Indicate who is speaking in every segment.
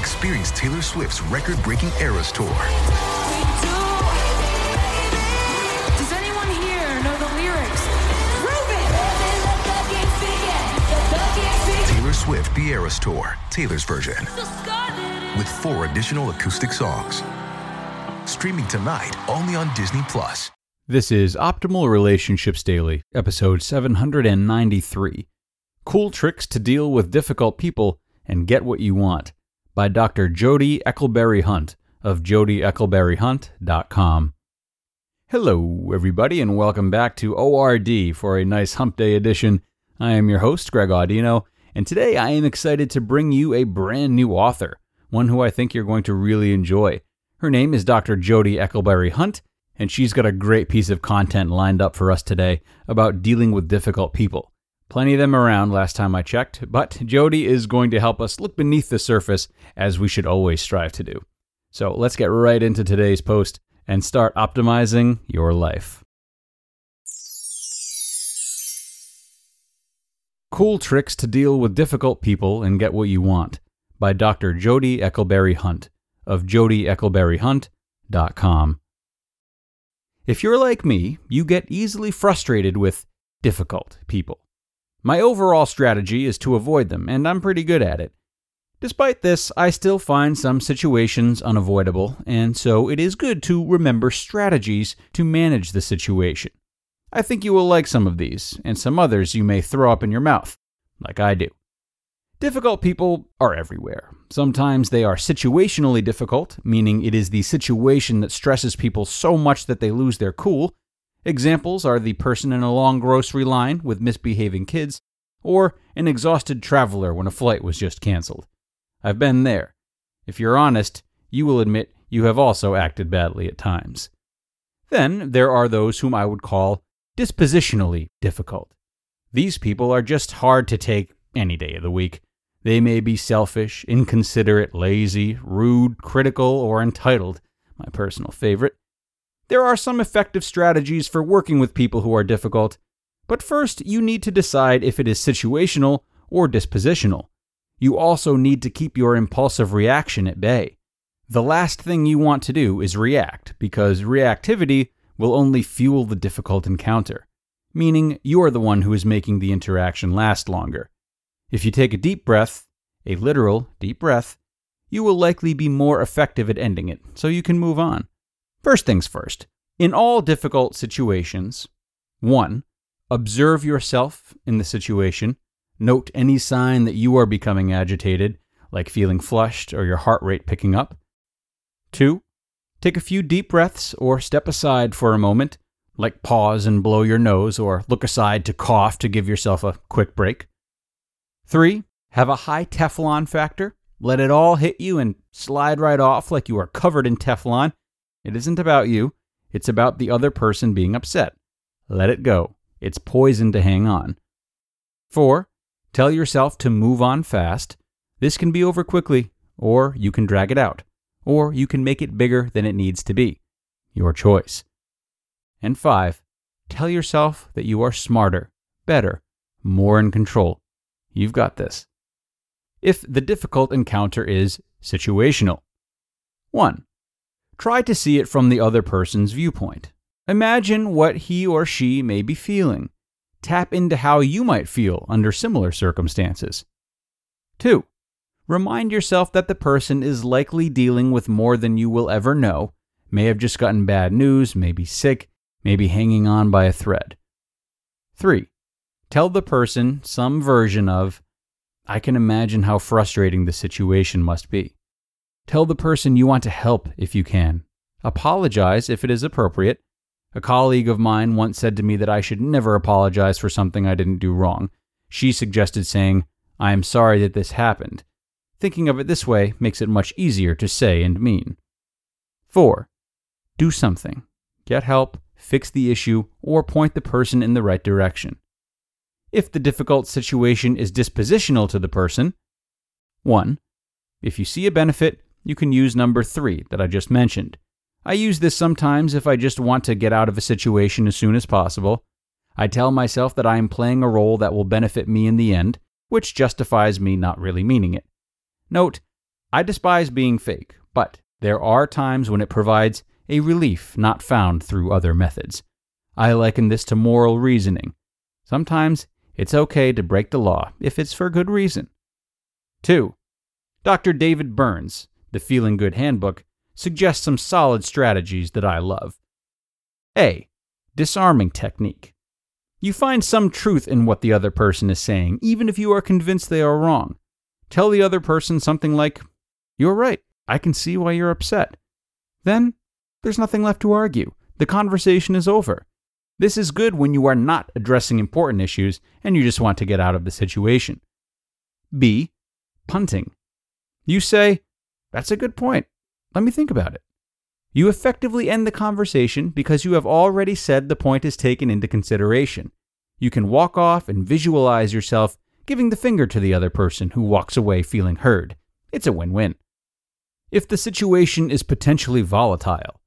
Speaker 1: Experience Taylor Swift's record breaking Eras Tour.
Speaker 2: Does anyone here know the lyrics?
Speaker 1: Taylor Swift The Eras Tour, Taylor's version, with four additional acoustic songs. Streaming tonight only on Disney Plus.
Speaker 3: This is Optimal Relationships Daily, episode 793 Cool Tricks to Deal with Difficult People and Get What You Want by Dr. Jodie Eckleberry Hunt of jodyeckleberryhunt.com. Hello, everybody, and welcome back to ORD for a nice hump day edition. I am your host, Greg Audino, and today I am excited to bring you a brand new author, one who I think you're going to really enjoy. Her name is Dr. Jodie Eckleberry Hunt, and she's got a great piece of content lined up for us today about dealing with difficult people. Plenty of them around last time I checked, but Jodie is going to help us look beneath the surface as we should always strive to do. So let's get right into today's post and start optimizing your life. Cool Tricks to Deal with Difficult People and Get What You Want by Dr. Jodie Eckleberry Hunt of jodyeckleberryhunt.com. If you're like me, you get easily frustrated with difficult people. My overall strategy is to avoid them, and I'm pretty good at it. Despite this, I still find some situations unavoidable, and so it is good to remember strategies to manage the situation. I think you will like some of these, and some others you may throw up in your mouth, like I do. Difficult people are everywhere. Sometimes they are situationally difficult, meaning it is the situation that stresses people so much that they lose their cool. Examples are the person in a long grocery line with misbehaving kids, or an exhausted traveler when a flight was just canceled. I've been there. If you're honest, you will admit you have also acted badly at times. Then there are those whom I would call dispositionally difficult. These people are just hard to take any day of the week. They may be selfish, inconsiderate, lazy, rude, critical, or entitled, my personal favorite. There are some effective strategies for working with people who are difficult, but first you need to decide if it is situational or dispositional. You also need to keep your impulsive reaction at bay. The last thing you want to do is react, because reactivity will only fuel the difficult encounter, meaning you are the one who is making the interaction last longer. If you take a deep breath, a literal deep breath, you will likely be more effective at ending it, so you can move on. First things first. In all difficult situations, 1. Observe yourself in the situation. Note any sign that you are becoming agitated, like feeling flushed or your heart rate picking up. 2. Take a few deep breaths or step aside for a moment, like pause and blow your nose or look aside to cough to give yourself a quick break. 3. Have a high Teflon factor. Let it all hit you and slide right off like you are covered in Teflon. It isn't about you, it's about the other person being upset. Let it go. It's poison to hang on. 4. Tell yourself to move on fast. This can be over quickly, or you can drag it out, or you can make it bigger than it needs to be. Your choice. And 5. Tell yourself that you are smarter, better, more in control. You've got this. If the difficult encounter is situational. 1. Try to see it from the other person's viewpoint. Imagine what he or she may be feeling. Tap into how you might feel under similar circumstances. 2. Remind yourself that the person is likely dealing with more than you will ever know, may have just gotten bad news, may be sick, may be hanging on by a thread. 3. Tell the person some version of, I can imagine how frustrating the situation must be. Tell the person you want to help if you can. Apologize if it is appropriate, a colleague of mine once said to me that I should never apologize for something I didn't do wrong. She suggested saying, I am sorry that this happened. Thinking of it this way makes it much easier to say and mean. 4. Do something. Get help, fix the issue, or point the person in the right direction. If the difficult situation is dispositional to the person, 1. If you see a benefit, you can use number 3 that I just mentioned. I use this sometimes if I just want to get out of a situation as soon as possible. I tell myself that I am playing a role that will benefit me in the end, which justifies me not really meaning it. Note, I despise being fake, but there are times when it provides a relief not found through other methods. I liken this to moral reasoning. Sometimes it's okay to break the law if it's for good reason. 2. Dr. David Burns, the Feeling Good Handbook, suggests some solid strategies that I love. A. Disarming technique. You find some truth in what the other person is saying, even if you are convinced they are wrong. Tell the other person something like, You're right, I can see why you're upset. Then, there's nothing left to argue. The conversation is over. This is good when you are not addressing important issues and you just want to get out of the situation. B. Punting. You say, That's a good point. Let me think about it. You effectively end the conversation because you have already said the point is taken into consideration. You can walk off and visualize yourself giving the finger to the other person who walks away feeling heard. It's a win win. If the situation is potentially volatile,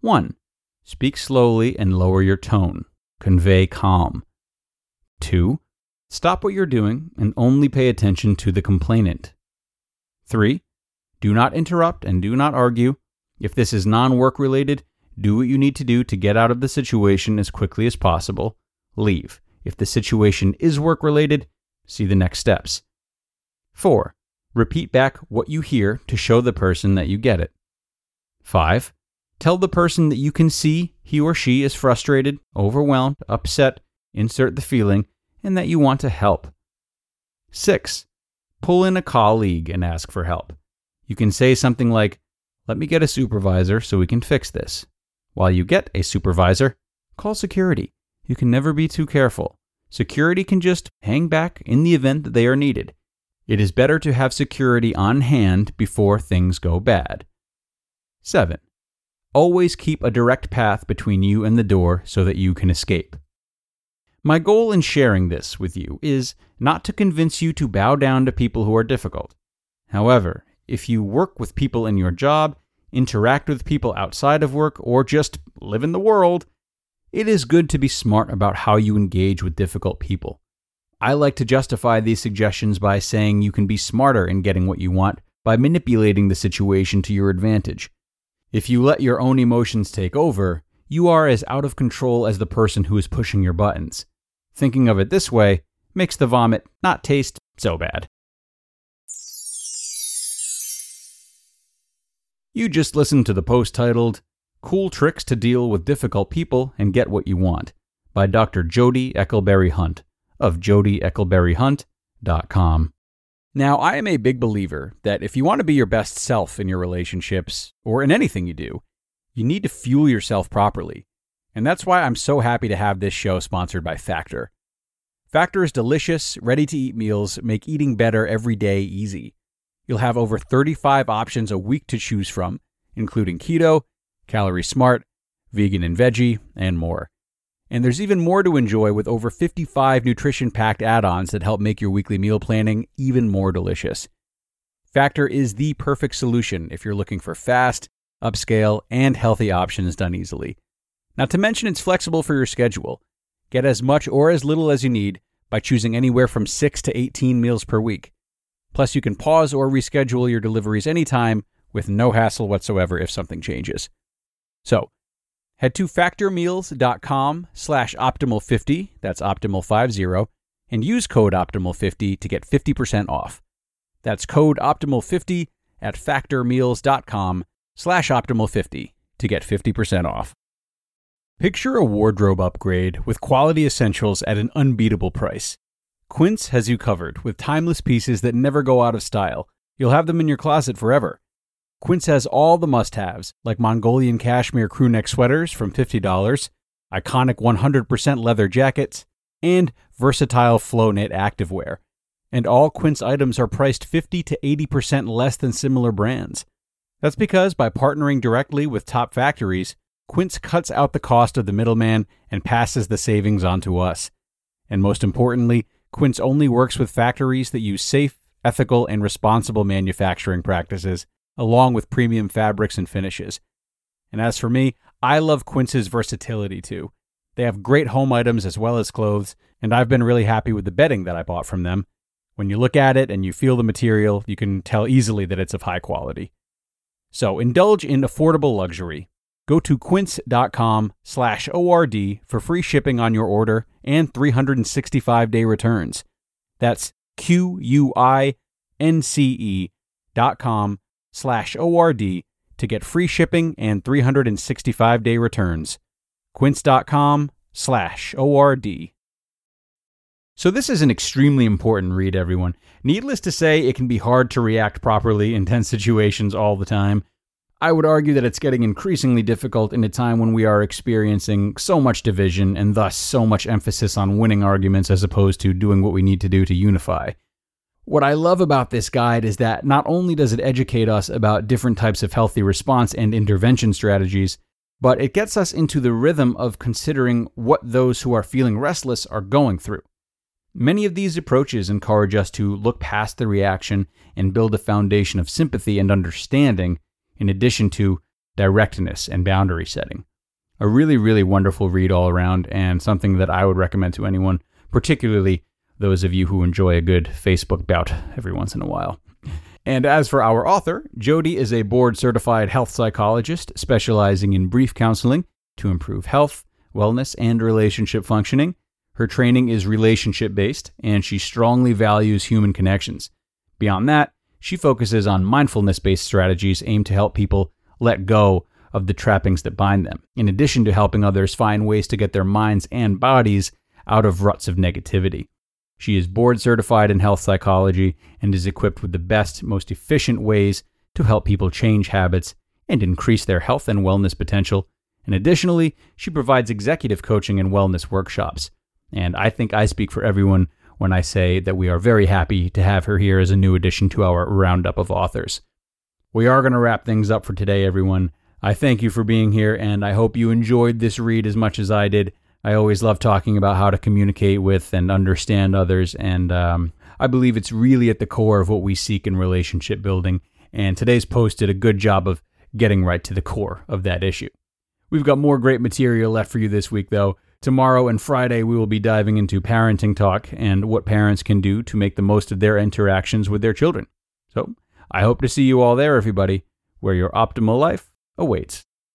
Speaker 3: 1. Speak slowly and lower your tone. Convey calm. 2. Stop what you're doing and only pay attention to the complainant. 3. Do not interrupt and do not argue. If this is non work related, do what you need to do to get out of the situation as quickly as possible. Leave. If the situation is work related, See the next steps. 4. Repeat back what you hear to show the person that you get it. 5. Tell the person that you can see he or she is frustrated, overwhelmed, upset, insert the feeling, and that you want to help. 6. Pull in a colleague and ask for help. You can say something like, Let me get a supervisor so we can fix this. While you get a supervisor, call security. You can never be too careful. Security can just hang back in the event that they are needed. It is better to have security on hand before things go bad. 7. Always keep a direct path between you and the door so that you can escape. My goal in sharing this with you is not to convince you to bow down to people who are difficult. However, if you work with people in your job, interact with people outside of work, or just live in the world, it is good to be smart about how you engage with difficult people. I like to justify these suggestions by saying you can be smarter in getting what you want by manipulating the situation to your advantage. If you let your own emotions take over, you are as out of control as the person who is pushing your buttons. Thinking of it this way makes the vomit not taste so bad. You just listened to the post titled Cool Tricks to Deal with Difficult People and Get What You Want by Dr. Jodie Eckleberry Hunt of jodyeckleberryhunt.com. Now, I am a big believer that if you want to be your best self in your relationships or in anything you do, you need to fuel yourself properly. And that's why I'm so happy to have this show sponsored by Factor. Factor's delicious, ready to eat meals make eating better every day easy. You'll have over 35 options a week to choose from, including keto, Calorie Smart, Vegan and Veggie, and more. And there's even more to enjoy with over 55 nutrition packed add ons that help make your weekly meal planning even more delicious. Factor is the perfect solution if you're looking for fast, upscale, and healthy options done easily. Not to mention, it's flexible for your schedule. Get as much or as little as you need by choosing anywhere from 6 to 18 meals per week. Plus, you can pause or reschedule your deliveries anytime with no hassle whatsoever if something changes. So head to factormeals.com slash optimal50, that's optimal50, and use code optimal50 to get 50% off. That's code optimal50 at factormeals.com slash optimal50 to get 50% off. Picture a wardrobe upgrade with quality essentials at an unbeatable price. Quince has you covered with timeless pieces that never go out of style. You'll have them in your closet forever. Quince has all the must haves, like Mongolian cashmere crewneck sweaters from $50, iconic 100% leather jackets, and versatile flow knit activewear. and all Quince items are priced 50 to 80% less than similar brands. That's because by partnering directly with top factories, Quince cuts out the cost of the middleman and passes the savings on to us. And most importantly, Quince only works with factories that use safe, ethical, and responsible manufacturing practices, along with premium fabrics and finishes. And as for me, I love Quince's versatility too. They have great home items as well as clothes, and I've been really happy with the bedding that I bought from them. When you look at it and you feel the material, you can tell easily that it's of high quality. So indulge in affordable luxury. Go to quince.com slash ORD for free shipping on your order and 365 day returns. That's Q-U-I-N-C-E dot com slash O-R-D to get free shipping and 365 day returns. Quince.com slash O-R-D. So, this is an extremely important read, everyone. Needless to say, it can be hard to react properly in tense situations all the time. I would argue that it's getting increasingly difficult in a time when we are experiencing so much division and thus so much emphasis on winning arguments as opposed to doing what we need to do to unify. What I love about this guide is that not only does it educate us about different types of healthy response and intervention strategies, but it gets us into the rhythm of considering what those who are feeling restless are going through. Many of these approaches encourage us to look past the reaction and build a foundation of sympathy and understanding, in addition to directness and boundary setting. A really, really wonderful read all around, and something that I would recommend to anyone, particularly those of you who enjoy a good Facebook bout every once in a while. And as for our author, Jodie is a board certified health psychologist specializing in brief counseling to improve health, wellness, and relationship functioning. Her training is relationship based, and she strongly values human connections. Beyond that, she focuses on mindfulness based strategies aimed to help people let go of the trappings that bind them, in addition to helping others find ways to get their minds and bodies out of ruts of negativity. She is board certified in health psychology and is equipped with the best, most efficient ways to help people change habits and increase their health and wellness potential. And additionally, she provides executive coaching and wellness workshops. And I think I speak for everyone when I say that we are very happy to have her here as a new addition to our roundup of authors. We are going to wrap things up for today, everyone. I thank you for being here, and I hope you enjoyed this read as much as I did. I always love talking about how to communicate with and understand others, and um, I believe it's really at the core of what we seek in relationship building. And today's post did a good job of getting right to the core of that issue. We've got more great material left for you this week, though. Tomorrow and Friday, we will be diving into parenting talk and what parents can do to make the most of their interactions with their children. So, I hope to see you all there, everybody, where your optimal life awaits.